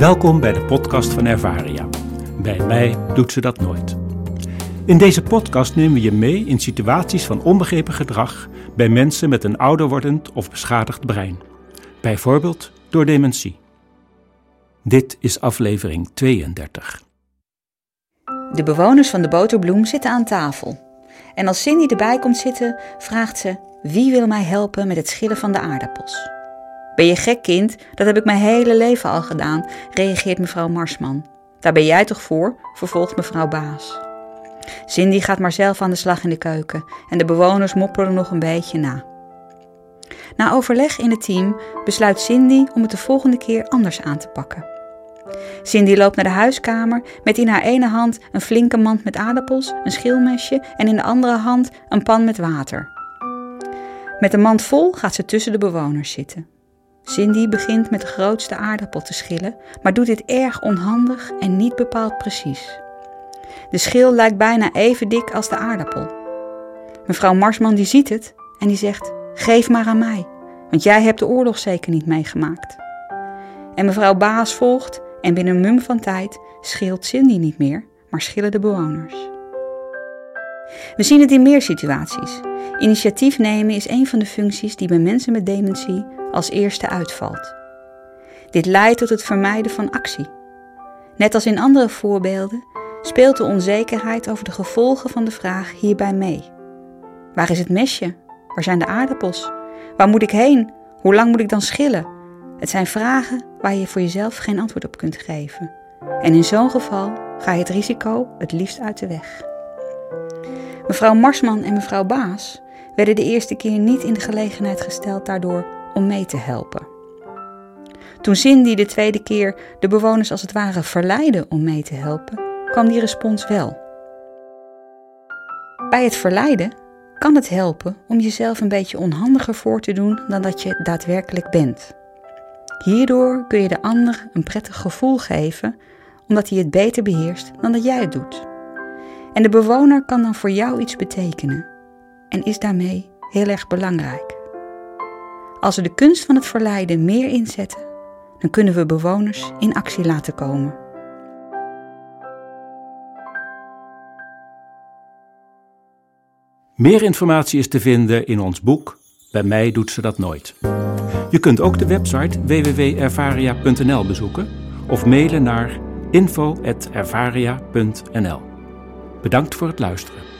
Welkom bij de podcast van Ervaria. Bij mij doet ze dat nooit. In deze podcast nemen we je mee in situaties van onbegrepen gedrag bij mensen met een ouder wordend of beschadigd brein. Bijvoorbeeld door dementie. Dit is aflevering 32. De bewoners van de Boterbloem zitten aan tafel. En als Cindy erbij komt zitten, vraagt ze: Wie wil mij helpen met het schillen van de aardappels? Ben je gek, kind? Dat heb ik mijn hele leven al gedaan, reageert mevrouw Marsman. Daar ben jij toch voor? vervolgt mevrouw Baas. Cindy gaat maar zelf aan de slag in de keuken en de bewoners mopperen nog een beetje na. Na overleg in het team besluit Cindy om het de volgende keer anders aan te pakken. Cindy loopt naar de huiskamer met in haar ene hand een flinke mand met aardappels, een schilmesje en in de andere hand een pan met water. Met de mand vol gaat ze tussen de bewoners zitten. Cindy begint met de grootste aardappel te schillen, maar doet dit erg onhandig en niet bepaald precies. De schil lijkt bijna even dik als de aardappel. Mevrouw Marsman die ziet het en die zegt: Geef maar aan mij, want jij hebt de oorlog zeker niet meegemaakt. En mevrouw Baas volgt en binnen een mum van tijd scheelt Cindy niet meer, maar schillen de bewoners. We zien het in meer situaties. Initiatief nemen is een van de functies die bij mensen met dementie als eerste uitvalt. Dit leidt tot het vermijden van actie. Net als in andere voorbeelden speelt de onzekerheid over de gevolgen van de vraag hierbij mee. Waar is het mesje? Waar zijn de aardappels? Waar moet ik heen? Hoe lang moet ik dan schillen? Het zijn vragen waar je voor jezelf geen antwoord op kunt geven. En in zo'n geval ga je het risico het liefst uit de weg. Mevrouw Marsman en mevrouw Baas werden de eerste keer niet in de gelegenheid gesteld daardoor om mee te helpen. Toen Cindy de tweede keer de bewoners als het ware verleidde om mee te helpen, kwam die respons wel. Bij het verleiden kan het helpen om jezelf een beetje onhandiger voor te doen dan dat je daadwerkelijk bent. Hierdoor kun je de ander een prettig gevoel geven, omdat hij het beter beheerst dan dat jij het doet. En de bewoner kan dan voor jou iets betekenen en is daarmee heel erg belangrijk. Als we de kunst van het verleiden meer inzetten, dan kunnen we bewoners in actie laten komen. Meer informatie is te vinden in ons boek Bij mij doet ze dat nooit. Je kunt ook de website www.ervaria.nl bezoeken of mailen naar info.ervaria.nl. Bedankt voor het luisteren.